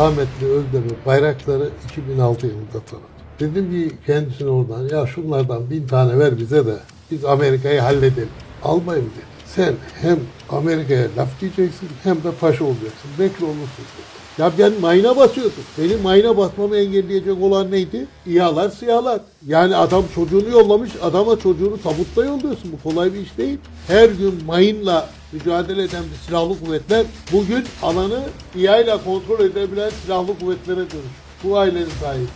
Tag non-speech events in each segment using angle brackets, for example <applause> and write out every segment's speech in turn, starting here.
rahmetli Özdemir bayrakları 2006 yılında tanıdı. Dedim ki kendisine oradan ya şunlardan bin tane ver bize de biz Amerika'yı halledelim. Almayayım dedi. Sen hem Amerika'ya laf diyeceksin hem de paşa olacaksın. Bekle olursun dedi. Ya ben mayına basıyordum. Benim mayına basmamı engelleyecek olan neydi? İyalar siyalar. Yani adam çocuğunu yollamış, adama çocuğunu tabutta yolluyorsun. Bu kolay bir iş değil. Her gün mayınla mücadele eden bir silahlı kuvvetler bugün alanı İYA'yla kontrol edebilen silahlı kuvvetlere dönüş. Bu ailenin sayesinde.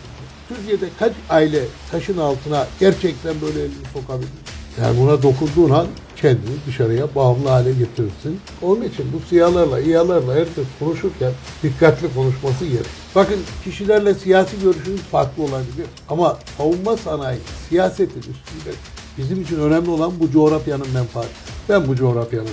Türkiye'de kaç aile taşın altına gerçekten böyle elini sokabilir? Yani buna dokunduğun an kendini dışarıya bağımlı hale getirirsin. Onun için bu siyalarla, iyalarla herkes konuşurken dikkatli konuşması gerek. Bakın kişilerle siyasi görüşünüz farklı olabilir. Ama savunma sanayi, siyasetin üstünde bizim için önemli olan bu coğrafyanın menfaati. Ben bu coğrafyanın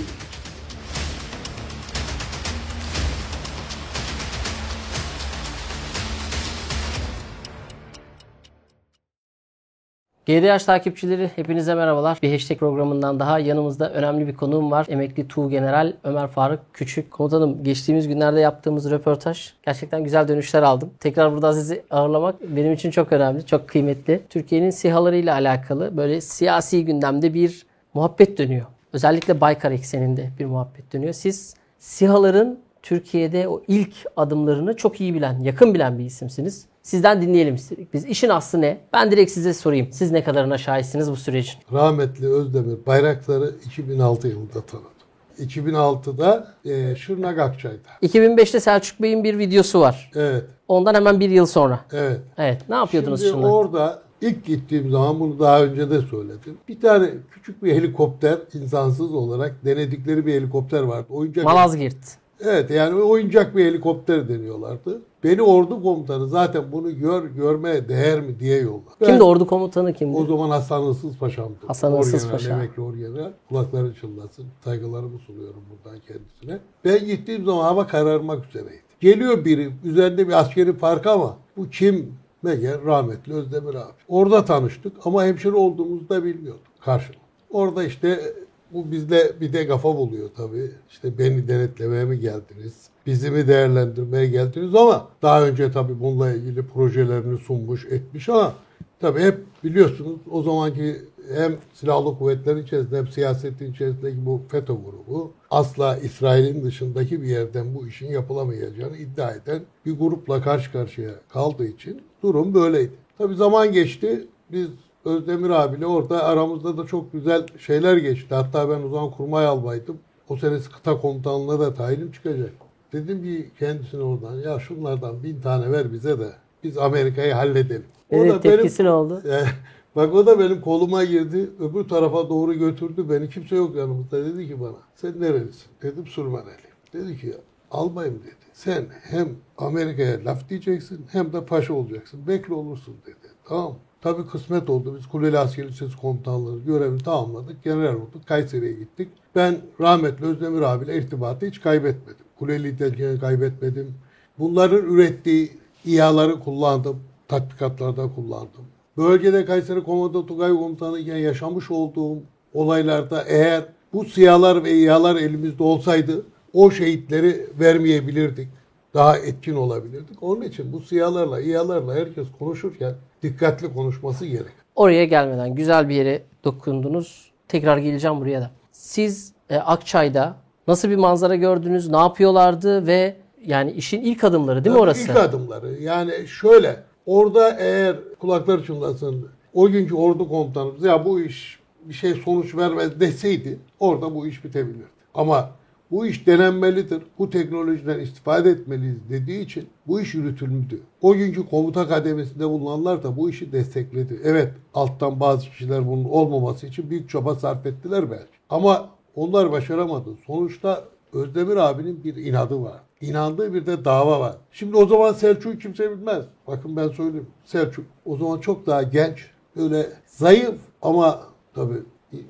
GDH takipçileri hepinize merhabalar. Bir hashtag programından daha yanımızda önemli bir konuğum var. Emekli Tuğ General Ömer Faruk Küçük. Komutanım geçtiğimiz günlerde yaptığımız röportaj gerçekten güzel dönüşler aldım. Tekrar burada sizi ağırlamak benim için çok önemli, çok kıymetli. Türkiye'nin SİHA'ları ile alakalı böyle siyasi gündemde bir muhabbet dönüyor. Özellikle Baykar ekseninde bir muhabbet dönüyor. Siz SİHA'ların Türkiye'de o ilk adımlarını çok iyi bilen, yakın bilen bir isimsiniz. Sizden dinleyelim istedik. Biz işin aslı ne? Ben direkt size sorayım. Siz ne kadarına şahitsiniz bu sürecin? Rahmetli Özdemir bayrakları 2006 yılında tanıdı. 2006'da e, Şırnak Akçay'da. 2005'te Selçuk Bey'in bir videosu var. Evet, Ondan hemen bir yıl sonra. evet. Evet. Ne yapıyordunuz Şimdi Şırnak? orada ilk gittiğim zaman bunu daha önce de söyledim. Bir tane küçük bir helikopter insansız olarak denedikleri bir helikopter vardı. Oyuncak Malazgirt. Evet yani oyuncak bir helikopter deniyorlardı. Beni ordu komutanı zaten bunu gör görmeye değer mi diye yolladı. Ben Kimdi ordu komutanı kimdi? O zaman Hasan Isız Paşa'mdı. Hasan Orgeneral, Paşa. Emekli Orgeneral. Kulakları çınlasın. Saygılarımı sunuyorum buradan kendisine. Ben gittiğim zaman hava kararmak üzereydi. Geliyor biri üzerinde bir askeri park ama bu kim? Meğer rahmetli Özdemir abi. Orada tanıştık ama hemşire olduğumuzu da bilmiyorduk karşılıklı. Orada işte bu bizde bir de kafa buluyor tabii. İşte beni denetlemeye mi geldiniz? Bizi mi değerlendirmeye geldiniz ama daha önce tabii bununla ilgili projelerini sunmuş etmiş ama tabii hep biliyorsunuz o zamanki hem silahlı kuvvetlerin içerisinde hem siyasetin içerisindeki bu FETÖ grubu asla İsrail'in dışındaki bir yerden bu işin yapılamayacağını iddia eden bir grupla karşı karşıya kaldığı için durum böyleydi. Tabii zaman geçti. Biz Özdemir abiyle orada aramızda da çok güzel şeyler geçti. Hatta ben o zaman kurmay albaydım. O sene kıta komutanlığına da tayinim çıkacak. Dedim ki kendisine oradan ya şunlardan bin tane ver bize de biz Amerika'yı halledelim. O Evet, da tepkisi ne oldu? benim, <laughs> bak o da benim koluma girdi. Öbür tarafa doğru götürdü beni. Kimse yok yanımızda. Dedi ki bana sen nerelisin? Dedim Sürmeneli. Dedi ki almayayım dedi. Sen hem Amerika'ya laf diyeceksin hem de paşa olacaksın. Bekle olursun dedi. Tamam? Tabii kısmet oldu. Biz Kuleli Asker Lisesi komutanlığı görevini tamamladık. General olduk. Kayseri'ye gittik. Ben rahmetli Özdemir abiyle irtibatı hiç kaybetmedim. Kuleli'de kaybetmedim. Bunların ürettiği İHA'ları kullandım. Tatbikatlarda kullandım. Bölgede Kayseri Komando Tugay Komutanı iken yaşamış olduğum olaylarda eğer bu siyalar ve İHA'lar elimizde olsaydı o şehitleri vermeyebilirdik. Daha etkin olabilirdik. Onun için bu siyalarla, İHA'larla herkes konuşurken dikkatli konuşması gerek. Oraya gelmeden güzel bir yere dokundunuz. Tekrar geleceğim buraya da. Siz e, Akçay'da nasıl bir manzara gördünüz? Ne yapıyorlardı ve yani işin ilk adımları değil mi Tabii orası? İlk adımları. Yani şöyle orada eğer kulakları çınlasın o günkü ordu komutanımız ya bu iş bir şey sonuç vermez deseydi orada bu iş bitebilirdi. Ama bu iş denenmelidir. Bu teknolojiden istifade etmeliyiz dediği için bu iş yürütülmüştü. O günkü komuta kademesinde bulunanlar da bu işi destekledi. Evet alttan bazı kişiler bunun olmaması için büyük çaba sarf ettiler belki. Ama onlar başaramadı. Sonuçta Özdemir abinin bir inadı var. İnandığı bir de dava var. Şimdi o zaman Selçuk'u kimse bilmez. Bakın ben söyleyeyim. Selçuk o zaman çok daha genç. Böyle zayıf ama tabii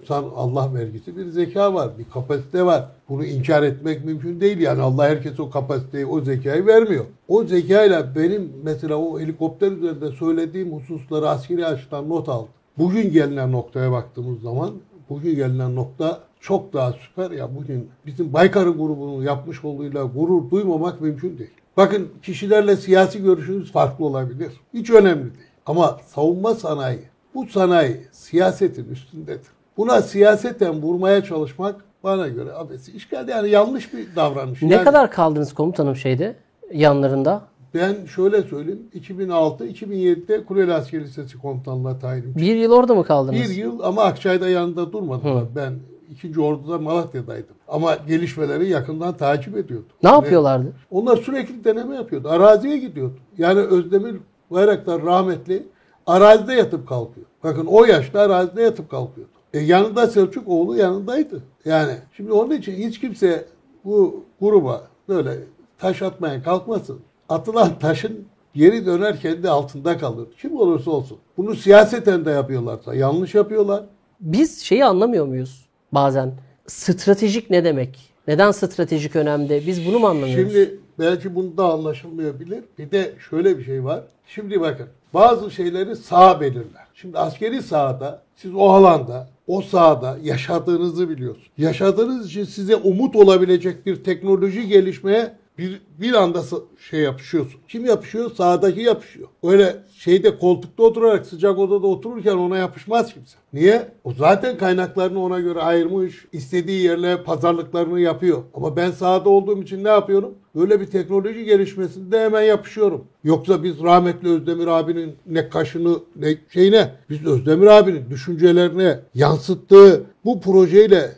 Allah vergisi bir zeka var. Bir kapasite var. Bunu inkar etmek mümkün değil. Yani Allah herkese o kapasiteyi, o zekayı vermiyor. O zekayla benim mesela o helikopter üzerinde söylediğim hususları askeri açıdan not aldım. Bugün gelinen noktaya baktığımız zaman bugün gelinen nokta çok daha süper. Ya bugün bizim Baykar grubunun yapmış olduğuyla gurur duymamak mümkün değil. Bakın kişilerle siyasi görüşünüz farklı olabilir. Hiç önemli değil. Ama savunma sanayi, bu sanayi siyasetin üstündedir. Buna siyaseten vurmaya çalışmak bana göre abesi işgal yani yanlış bir davranış. Ne Yani kadar kaldınız komutanım şeyde yanlarında? Ben şöyle söyleyeyim 2006-2007'de Kuleli Asker Lisesi komutanlığa tayinim. Bir yıl orada mı kaldınız? Bir yıl ama Akçay'da yanında durmadım. Ben ikinci orduda Malatya'daydım. Ama gelişmeleri yakından takip ediyordum. Ne yapıyorlardı? Onlar sürekli deneme yapıyordu. Araziye gidiyordu. Yani Özdemir Bayraktar rahmetli arazide yatıp kalkıyor. Bakın o yaşta arazide yatıp kalkıyordu. E yanında Selçuk oğlu yanındaydı. Yani şimdi onun için hiç kimse bu gruba böyle taş atmaya kalkmasın. Atılan taşın geri döner kendi altında kalır. Kim olursa olsun. Bunu siyaseten de yapıyorlarsa yanlış yapıyorlar. Biz şeyi anlamıyor muyuz bazen? Stratejik ne demek? Neden stratejik önemli? Biz bunu mu anlamıyoruz? Şimdi belki bunda anlaşılmayabilir. Bir de şöyle bir şey var. Şimdi bakın bazı şeyleri sağ belirler. Şimdi askeri sahada siz o alanda o sahada yaşadığınızı biliyorsunuz. Yaşadığınız için size umut olabilecek bir teknoloji gelişmeye bir, bir anda şey yapışıyorsun. Kim yapışıyor? Sahadaki yapışıyor. Öyle şeyde koltukta oturarak sıcak odada otururken ona yapışmaz kimse. Niye? O zaten kaynaklarını ona göre ayırmış. istediği yerle pazarlıklarını yapıyor. Ama ben sahada olduğum için ne yapıyorum? Böyle bir teknoloji gelişmesinde hemen yapışıyorum. Yoksa biz rahmetli Özdemir abinin ne kaşını ne şeyine biz Özdemir abinin düşüncelerine yansıttığı bu projeyle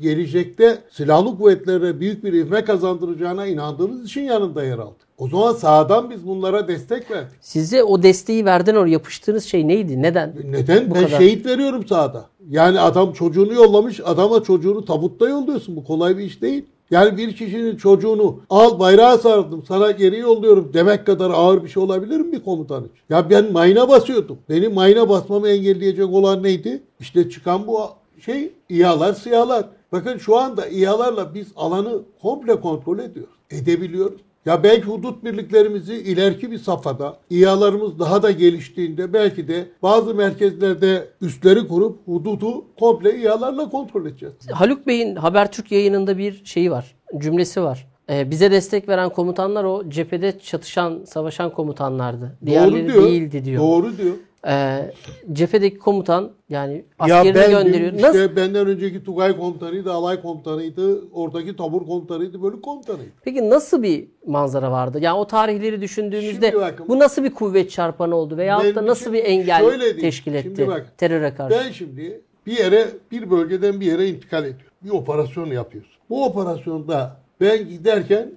gelecekte silahlı kuvvetlere büyük bir ivme kazandıracağına inandığımız için yanında yer aldık. O zaman sağdan biz bunlara destek verdik. Size o desteği verden oraya yapıştığınız şey neydi? Neden? Neden? Bu ben kadar. şehit veriyorum sahada. Yani adam çocuğunu yollamış, adama çocuğunu tabutta yolluyorsun. Bu kolay bir iş değil. Yani bir kişinin çocuğunu al bayrağı sardım sana geri yolluyorum demek kadar ağır bir şey olabilir mi bir komutan için? Ya ben mayına basıyordum. Benim mayına basmamı engelleyecek olan neydi? İşte çıkan bu şey İHA'lar, SİHA'lar. Bakın şu anda İHA'larla biz alanı komple kontrol ediyoruz. Edebiliyoruz. Ya belki hudut birliklerimizi ileriki bir safhada İHA'larımız daha da geliştiğinde belki de bazı merkezlerde üsleri kurup hududu komple İHA'larla kontrol edeceğiz. Haluk Bey'in Habertürk yayınında bir şeyi var. Cümlesi var. Ee, bize destek veren komutanlar o cephede çatışan, savaşan komutanlardı. Diğerleri Doğru diyor. değildi diyor. Doğru diyor. Ee, cephedeki komutan yani Ya askerini ben gönderiyor. işte Nasıl? benden önceki Tugay komutanıydı, alay komutanıydı, oradaki tabur komutanıydı, bölük komutanıydı. Peki nasıl bir manzara vardı? Yani o tarihleri düşündüğümüzde bakın- bu nasıl bir kuvvet çarpanı oldu veyahut da nasıl şimdi bir engel diyeyim. teşkil etti Şimdi bak, teröre karşı? Ben şimdi bir yere, bir bölgeden bir yere intikal ediyorum. Bir operasyon yapıyoruz. Bu operasyonda ben giderken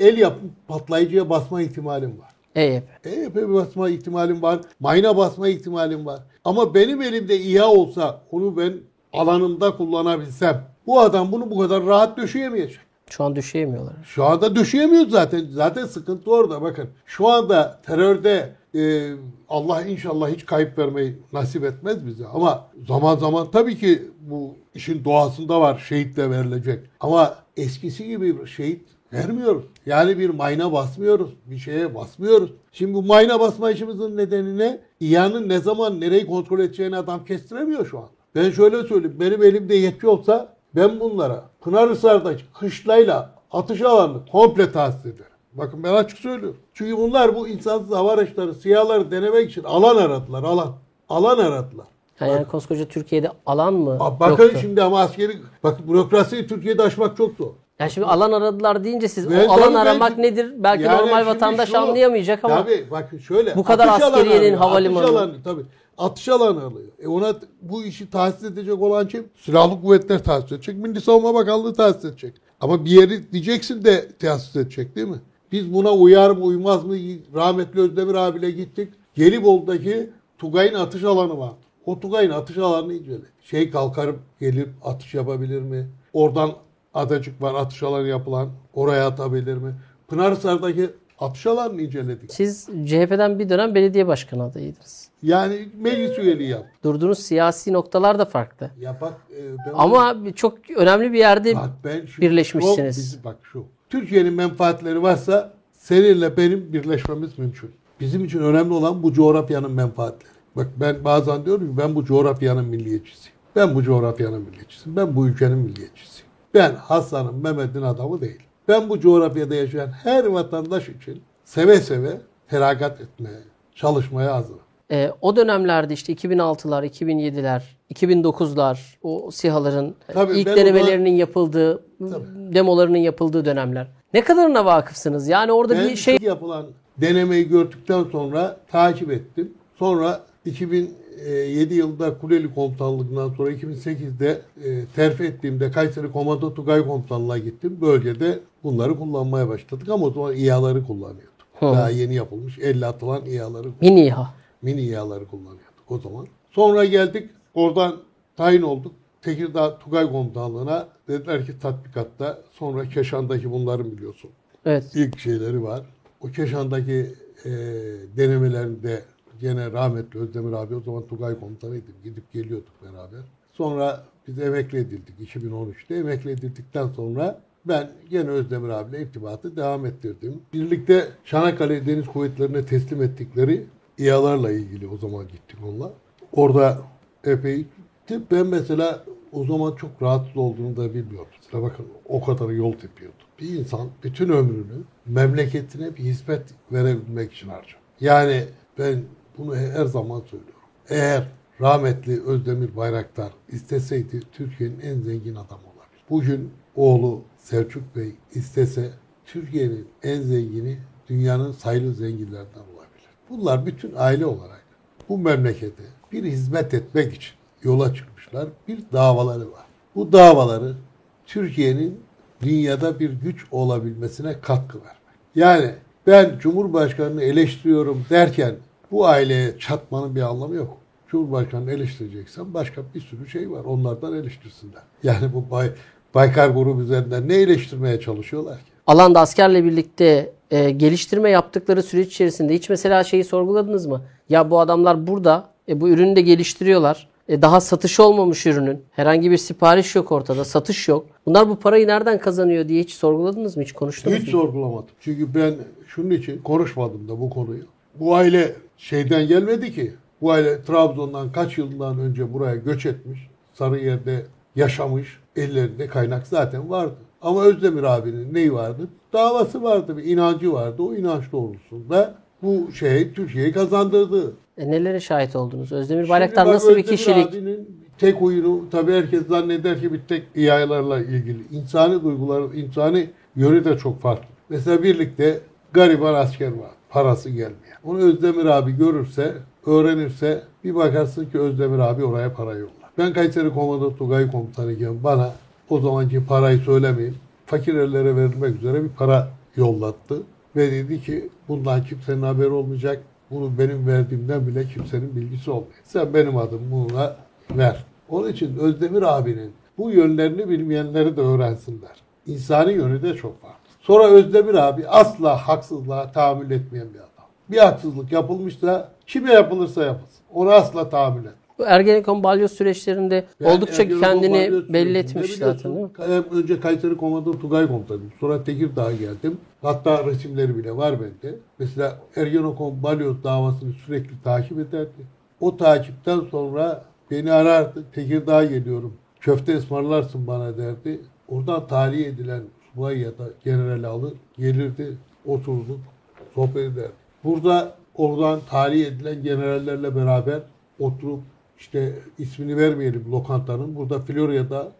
el yapıp patlayıcıya basma ihtimalim var. EYP. EYP basma ihtimalim var. Mayna basma ihtimalim var. Ama benim elimde İHA olsa onu ben alanımda kullanabilsem bu adam bunu bu kadar rahat döşeyemeyecek. Şu an düşeyemiyorlar. Şu anda düşeyemiyoruz zaten. Zaten sıkıntı orada bakın. Şu anda terörde e, Allah inşallah hiç kayıp vermeyi nasip etmez bize. Ama zaman zaman tabii ki bu işin doğasında var şehit de verilecek. Ama eskisi gibi bir şehit vermiyoruz. Yani bir mayna basmıyoruz. Bir şeye basmıyoruz. Şimdi bu mayna basma işimizin nedeni ne? İHA'nın ne zaman nereyi kontrol edeceğini adam kestiremiyor şu an. Ben şöyle söyleyeyim. Benim elimde yetki olsa ben bunlara Pınarhisar'daki kışlayla atış alanını komple tahsis ederim. Bakın ben açık söylüyorum. Çünkü bunlar bu insansız hava araçları, siyahları denemek için alan aradılar, alan. Alan aradılar. Yani, yani koskoca Türkiye'de alan mı Bakın yoktu? şimdi ama askeri, bakın bürokrasiyi Türkiye'de aşmak çok zor. Yani şimdi alan aradılar deyince siz Ben o alan aramak belki- nedir? Belki Yani normal vatandaş şu- anlayamayacak ama Tabii bakın şöyle. Bu kadar askeriyenin havalimanı. Atış alanı tabii. Atış alanı alıyor. E ona bu işi tahsis edecek olan kim? Silahlı kuvvetler tahsis edecek. Milli Savunma Bakanlığı tahsis edecek. Ama bir yeri diyeceksin de tahsis edecek değil mi? Biz buna uyar mı uymaz mı? Rahmetli Özdemir abiyle gittik. Gelibolu'daki Tugay'ın atış alanı var. O Tugay'ın atış alanını incele. Şey kalkarıp gelip atış yapabilir mi? Oradan adacık var atış alanı yapılan. Oraya atabilir mi? Pınarhisar'daki atış alanını inceledik. siz CHP'den bir dönem belediye başkanı adayıydınız. Yani meclis üyeliği yap. Durduğunuz siyasi noktalar da farklı. Ya bak e, ben Ama çok önemli bir yerde bak ben şu, birleşmişsiniz. bizi- bak şu. Türkiye'nin menfaatleri varsa seninle benim birleşmemiz mümkün. Bizim için önemli olan bu coğrafyanın menfaatleri. Bak ben bazen diyorum ki ben bu coğrafyanın milliyetçisiyim. Ben bu coğrafyanın milliyetçisiyim. Ben bu ülkenin milliyetçisiyim. Ben Hasan'ın, Mehmet'in adamı değil. Ben bu coğrafyada yaşayan her vatandaş için seve seve feragat etmeye, çalışmaya hazırım. E, o dönemlerde işte 2006'lar, 2007'ler, 2009'lar o SİHA'ların Tabii ilk denemelerinin yapıldığı, demolarının yapıldığı dönemler. Ne kadarına vakıfsınız? Yani orada Ben bir şey yapılan denemeyi gördükten sonra takip ettim. Sonra 2007 yılında Kuleli Komutanlığı'ndan sonra 2008'de e, terfi ettiğimde Kayseri Komando Tugay Komutanlığı'na gittim. Bölgede bunları kullanmaya başladık ama o zaman İHA'ları kullanıyorduk. Daha yeni yapılmış 50 atılan İHA'ları mini İHA. mini İHA'ları kullanıyorduk o zaman. Sonra geldik oradan tayin olduk. Tekirdağ Tugay Komutanlığı'na dediler ki tatbikatta sonra Keşan'daki bunların biliyorsun Evet. ilk şeyleri var. O Keşan'daki e, denemelerinde gene rahmetli Özdemir abi o zaman Tugay komutanıydı. Gidip geliyorduk beraber. Sonra biz emekli edildik 2013'te. Emekli edildikten sonra ben gene Özdemir abiyle irtibatı devam ettirdim. Birlikte Çanakkale Deniz Kuvvetleri'ne teslim ettikleri İHA'larla ilgili o zaman gittik onunla. Orada epey ben mesela o zaman çok rahatsız olduğunu da bilmiyordum. Mesela bakın o kadar yol tepiyordu. Bir insan bütün ömrünü memleketine bir hizmet verebilmek için harcar. Yani ben bunu her zaman söylüyorum. Eğer rahmetli Özdemir Bayraktar isteseydi Türkiye'nin en zengin adamı olabilir. Bugün oğlu Selçuk Bey istese Türkiye'nin en zengini dünyanın sayılı zenginlerinden olabilir. Bunlar bütün aile olarak bu memlekete bir hizmet etmek için yola çıkmışlar. Bir davaları var. Bu davaları Türkiye'nin dünyada bir güç olabilmesine katkı vermek. Yani ben Cumhurbaşkanı'nı eleştiriyorum derken bu aileye çatmanın bir anlamı yok. Cumhurbaşkanı'nı eleştireceksen başka bir sürü şey var. Onlardan eleştirsinler. <laughs> Yani bu Bay, Baykar grubu üzerinden ne eleştirmeye çalışıyorlar ki? Alanda askerle birlikte e, geliştirme yaptıkları süreç içerisinde hiç mesela şeyi sorguladınız mı? Ya bu adamlar burada e, bu ürünü de geliştiriyorlar. E, daha satış olmamış ürünün. Herhangi bir sipariş yok ortada. Satış yok. Bunlar bu parayı nereden kazanıyor diye hiç sorguladınız mı? Hiç konuştunuz Hiç mu? sorgulamadım. Çünkü ben şunun için konuşmadım da bu konuyu. Bu aile şeyden gelmedi ki. Bu aile Trabzon'dan kaç yıldan önce buraya göç etmiş. Sarıyer'de yaşamış. Ellerinde kaynak zaten vardı. Ama Özdemir abinin neyi vardı? Davası vardı, bir inancı vardı. O inanç doğrultusunda bu şey Türkiye'yi kazandırdı. E, nelere şahit oldunuz? Özdemir Bayraktar nasıl bir Özdemir kişilik? abinin tek oyunu tabii herkes zanneder ki bir tek İHA'larla ilgili. İnsani duygular, insani yönü de çok farklı. Mesela birlikte gariban asker var. Parası gelmiyor. Onu Özdemir abi görürse, öğrenirse bir bakarsın ki Özdemir abi oraya para yollar. Ben Kayseri Komando Tugay Komutanıyken bana o zamanki parayı söylemeyeyim. Fakir ellere verilmek üzere bir para yollattı. Ve dedi ki bundan kimsenin haberi olmayacak. Bunu benim verdiğimden bile kimsenin bilgisi olmuyor. Sen benim adım buna ver. Onun için Özdemir abinin bu yönlerini bilmeyenleri de öğrensinler. İnsani yönü de çok farklı. Sonra Özdemir abi asla haksızlığa tahammül etmeyen bir adam. Bir haksızlık yapılmışsa kime yapılırsa yapılsın. Ona asla tahammül et. Bu Ergenekon balyoz süreçlerinde Ben oldukça Ergenekon kendini belli etmiş zaten değil mi? Önce Kayseri Komando Tugay Komutanıyım. Sonra Tekirdağ'a geldim. Hatta resimleri bile var bende. Mesela Ergenekon Balyoz davasını sürekli takip ederdi. O takipten sonra beni arardı. Tekirdağ'a geliyorum. Köfte ısmarlarsın bana derdi. Oradan tahliye edilen subay ya da generali alır. Gelirdi. Oturduk. Sohbet ederdik. Burada oradan tahliye edilen generallerle beraber oturup işte ismini vermeyelim lokantanın. Burada Florya'da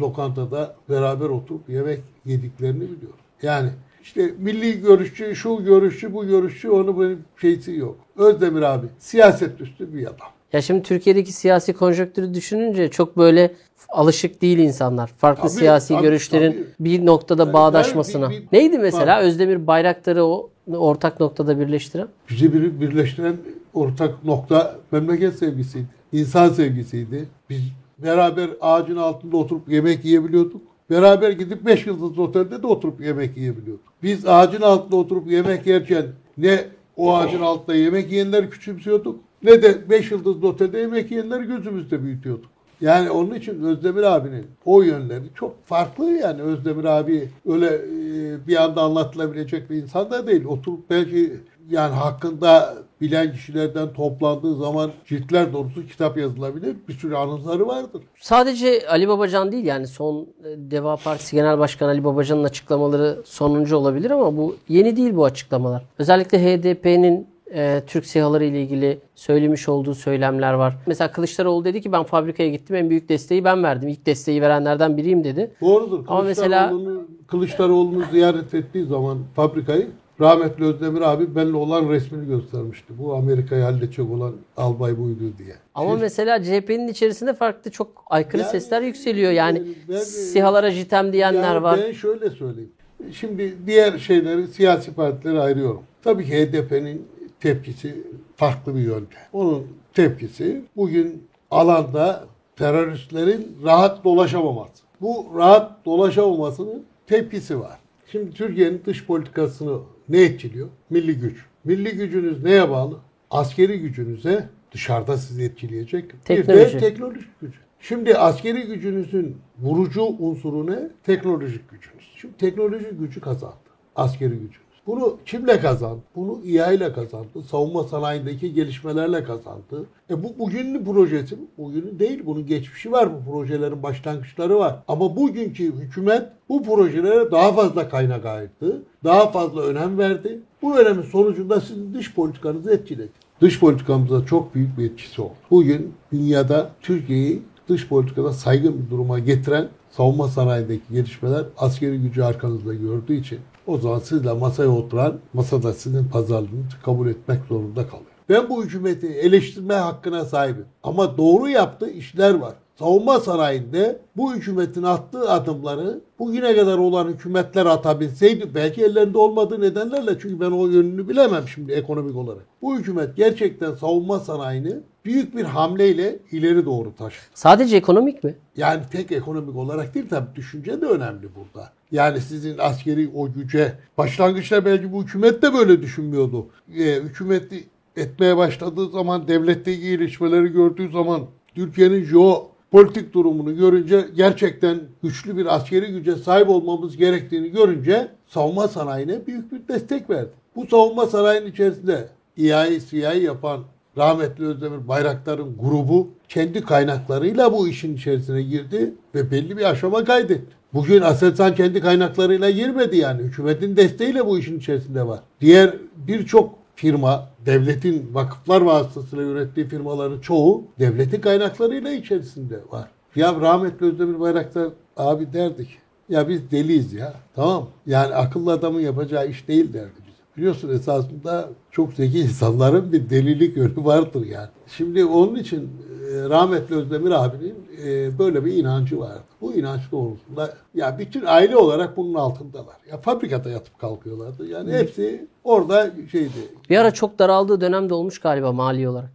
lokantada beraber oturup yemek yediklerini biliyorum. Yani işte milli görüşçü, şu görüşçü, bu görüşçü onu benim şeysi yok. Özdemir abi siyaset üstü bir adam. Ya şimdi Türkiye'deki siyasi konjonktürü düşününce çok böyle alışık değil insanlar. Farklı Tabii, siyasi tabii, görüşlerin tabii. bir noktada Yani bağdaşmasına. bir- bir- Neydi mesela Tabii. Özdemir Bayraktar'ı o ortak noktada birleştiren? Bizi bir birleştiren ortak nokta memleket sevgisiydi. İnsan sevgisiydi. Biz beraber ağacın altında oturup yemek yiyebiliyorduk. Beraber gidip 5 yıldızlı otelde de oturup yemek yiyebiliyorduk. Biz ağacın altında oturup yemek yerken ne o ağacın altında yemek yiyenleri küçümsüyorduk ne de 5 yıldızlı otelde yemek yiyenleri gözümüzde büyütüyorduk. Yani onun için Özdemir abinin o yönleri çok farklı yani Özdemir abi öyle e, bir anda anlatılabilecek bir insan da değil. Oturup belki yani hakkında bilen kişilerden toplandığı zaman ciltler dolusu kitap yazılabilir. Bir sürü anıları vardır. Sadece Ali Babacan değil yani son e, Deva Partisi Genel Başkanı Ali Babacan'ın açıklamaları sonuncu olabilir ama bu yeni değil bu açıklamalar. Özellikle HDP'nin e, Türk SİHA'ları ile ilgili söylemiş olduğu söylemler var. Mesela Kılıçdaroğlu dedi ki ben fabrikaya gittim en büyük desteği ben verdim. İlk desteği verenlerden biriyim dedi. Doğrudur. Ama mesela- Kılıçdaroğlu'nu ziyaret ettiği zaman fabrikayı rahmetli Özdemir abi benimle olan resmini göstermişti. Bu Amerika'yı halledecek olan albay buydu diye. Ama Şimdi- mesela CHP'nin içerisinde farklı çok aykırı Yani- sesler yükseliyor. Yani Ben- SİHA'lara jitem diyenler Yani var. Ben şöyle söyleyeyim. Şimdi diğer şeyleri, siyasi partileri ayırıyorum. Tabii ki HDP'nin tepkisi farklı bir yönde. Onun tepkisi bugün alanda teröristlerin rahat dolaşamaması. Bu rahat dolaşamamasının tepkisi var. Şimdi Türkiye'nin dış politikasını ne etkiliyor? Milli güç. Milli gücünüz neye bağlı? Askeri gücünüze dışarıda sizi etkileyecek. Bir Teknoloji. de teknolojik gücü. Şimdi askeri gücünüzün vurucu unsuru ne? Teknolojik gücünüz. Şimdi teknolojik gücü kazandı. Askeri gücünüz. Bunu kimle kazandı? Bunu İHA ile kazandı. Savunma sanayindeki gelişmelerle kazandı. E bu bugünün projesi mi? Bugünün değil. Bunun geçmişi var. Bu projelerin başlangıçları var. Ama bugünkü hükümet bu projelere daha fazla kaynak ayırdı. Daha fazla önem verdi. Bu önemin sonucunda sizin dış politikanızı etkiledi. Dış politikamıza çok büyük bir etkisi oldu. Bugün dünyada Türkiye'yi dış politikada saygın bir duruma getiren savunma sanayindeki gelişmeler askeri gücü arkanızda gördüğü için o zaman sizle masaya oturan masada sizin pazarlığınızı kabul etmek zorunda kalıyor. Ben bu hükümeti eleştirme hakkına sahibim. Ama doğru yaptığı işler var. Savunma sanayinde bu hükümetin attığı adımları bugüne kadar olan hükümetler atabilseydi belki ellerinde olmadığı nedenlerle çünkü ben o yönünü bilemem şimdi ekonomik olarak. Bu hükümet gerçekten savunma sanayini büyük bir hamleyle ileri doğru taşıdı. Sadece ekonomik mi? Yani tek ekonomik olarak değil tabii düşünce de önemli burada. Yani sizin askeri o güce başlangıçta belki bu hükümet de böyle düşünmüyordu. Ee, hükümeti etmeye başladığı zaman devletteki gelişmeleri gördüğü zaman Türkiye'nin jeopolitik durumunu görünce gerçekten güçlü bir askeri güce sahip olmamız gerektiğini görünce savunma sanayine büyük bir destek verdi. Bu savunma sanayinin içerisinde İHA'yı SİHA'yı yapan rahmetli Özdemir Bayraktar'ın grubu kendi kaynaklarıyla bu işin içerisine girdi ve belli bir aşama kaydetti. Bugün Aselsan kendi kaynaklarıyla girmedi yani. Hükümetin desteğiyle bu işin içerisinde var. Diğer birçok firma, devletin vakıflar vasıtasıyla ürettiği firmaların çoğu devletin kaynaklarıyla içerisinde var. Ya rahmetli Özdemir Bayraktar abi derdik. Ya biz deliyiz ya. Tamam. Yani akıllı adamın yapacağı iş değil derdi bize. Biliyorsun esasında çok zeki insanların bir delilik yönü vardır yani. Şimdi onun için e, rahmetli Özdemir abinin e, böyle bir inancı vardı. Bu inanç doğrultusunda ya bütün aile olarak bunun altındalar. Ya fabrikada yatıp kalkıyorlardı. Yani hepsi orada şeydi. Bir ara çok daraldığı dönemde olmuş galiba mali olarak.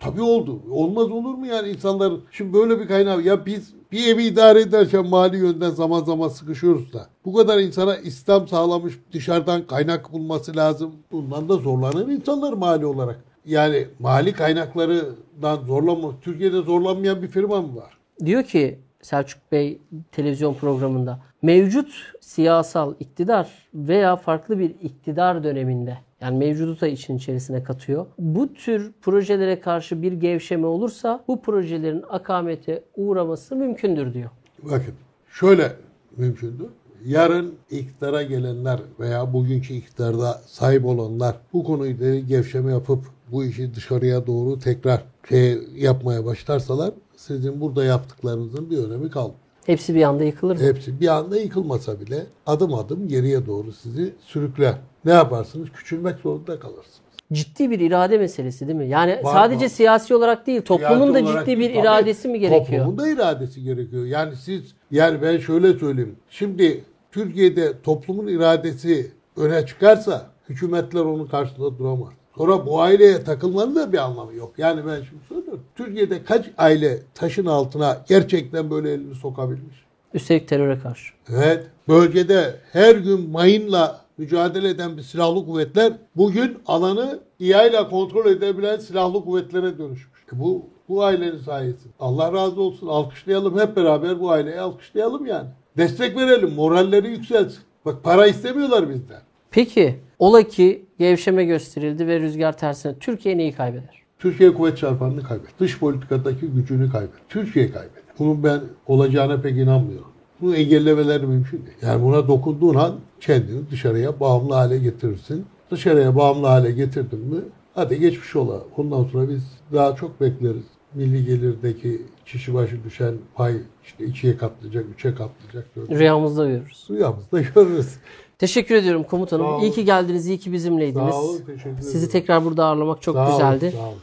Tabii oldu. Olmaz olur mu yani insanlar şimdi böyle bir kaynağı ya biz bir evi idare ederken mali yönden zaman zaman sıkışıyoruz da. Bu kadar insana İslam sağlamış dışarıdan kaynak bulması lazım. Bundan da zorlanan insanlar mali olarak. Yani mali kaynaklarından zorlanma. Türkiye'de zorlanmayan bir firma mı var? Diyor ki Selçuk Bey televizyon programında mevcut siyasal iktidar veya farklı bir iktidar döneminde yani mevcudu da için içerisine katıyor. Bu tür projelere karşı bir gevşeme olursa bu projelerin akamete uğraması mümkündür diyor. Bakın şöyle mümkündür. Yarın iktidara gelenler veya bugünkü iktidarda sahip olanlar bu konuyla gevşeme yapıp bu işi dışarıya doğru tekrar şey yapmaya başlarsalar sizin burada yaptıklarınızın bir önemi kalmıyor. Hepsi bir anda yıkılır mı? Hepsi bir anda yıkılmasa bile adım adım geriye doğru sizi sürükler. Ne yaparsınız? Küçülmek zorunda kalırsınız. Ciddi bir irade meselesi değil mi? Yani Var, sadece var. siyasi olarak değil, toplumun da Siyasi olarak ciddi bir değil, iradesi mi gerekiyor? Toplumun da iradesi gerekiyor. Yani siz yani ben şöyle söyleyeyim. Şimdi Türkiye'de toplumun iradesi öne çıkarsa hükümetler onun karşısında duramaz. Sonra bu aileye takılmanın da bir anlamı yok. Yani ben şimdi söylüyorum. Türkiye'de kaç aile taşın altına gerçekten böyle elini sokabilmiş? Üstelik teröre karşı. Evet. Bölgede her gün mayınla mücadele eden bir silahlı kuvvetler bugün alanı İHA ile kontrol edebilen silahlı kuvvetlere dönüşmüş. E bu bu ailenin sayesinde. Allah razı olsun. Alkışlayalım hep beraber bu aileyi alkışlayalım yani. Destek verelim. Moralleri yükselsin. Bak para istemiyorlar bizden. Peki ola ki gevşeme gösterildi ve rüzgar tersine Türkiye neyi kaybeder? Türkiye kuvvet çarpanını kaybetti. Dış politikadaki gücünü kaybetti. Türkiye kaybetti. Bunun ben olacağına pek inanmıyorum. Bunu engellemeleri mümkün değil. Yani buna dokunduğun an kendini dışarıya bağımlı hale getirirsin. Dışarıya bağımlı hale getirdin mi hadi geçmiş ola. Ondan sonra biz daha çok bekleriz. Milli gelirdeki kişi başı düşen pay işte ikiye katlayacak, üçe katlayacak. Rüyamızda görürüz. Rüyamızda görürüz. Teşekkür ediyorum komutanım. Sağ olun. İyi ki geldiniz, iyi ki bizimleydiniz. Sağ olun, teşekkür Sizi ederim. tekrar burada ağırlamak çok Sağ olun, güzeldi. sağ olun.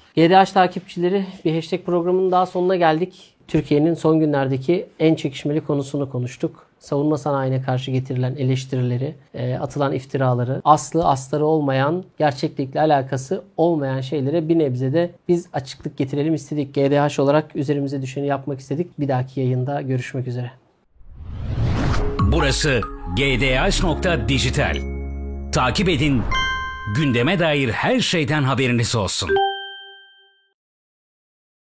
GDH takipçileri bir hashtag programının daha sonuna geldik. Türkiye'nin son günlerdeki en çekişmeli konusunu konuştuk. Savunma sanayine karşı getirilen eleştirileri, e, atılan iftiraları, aslı astarı olmayan, gerçeklikle alakası olmayan şeylere bir nebze de biz açıklık getirelim istedik. GDH olarak üzerimize düşeni yapmak istedik. Bir dahaki yayında görüşmek üzere. Burası gdh.dijital. Takip edin, gündeme dair her şeyden haberiniz olsun.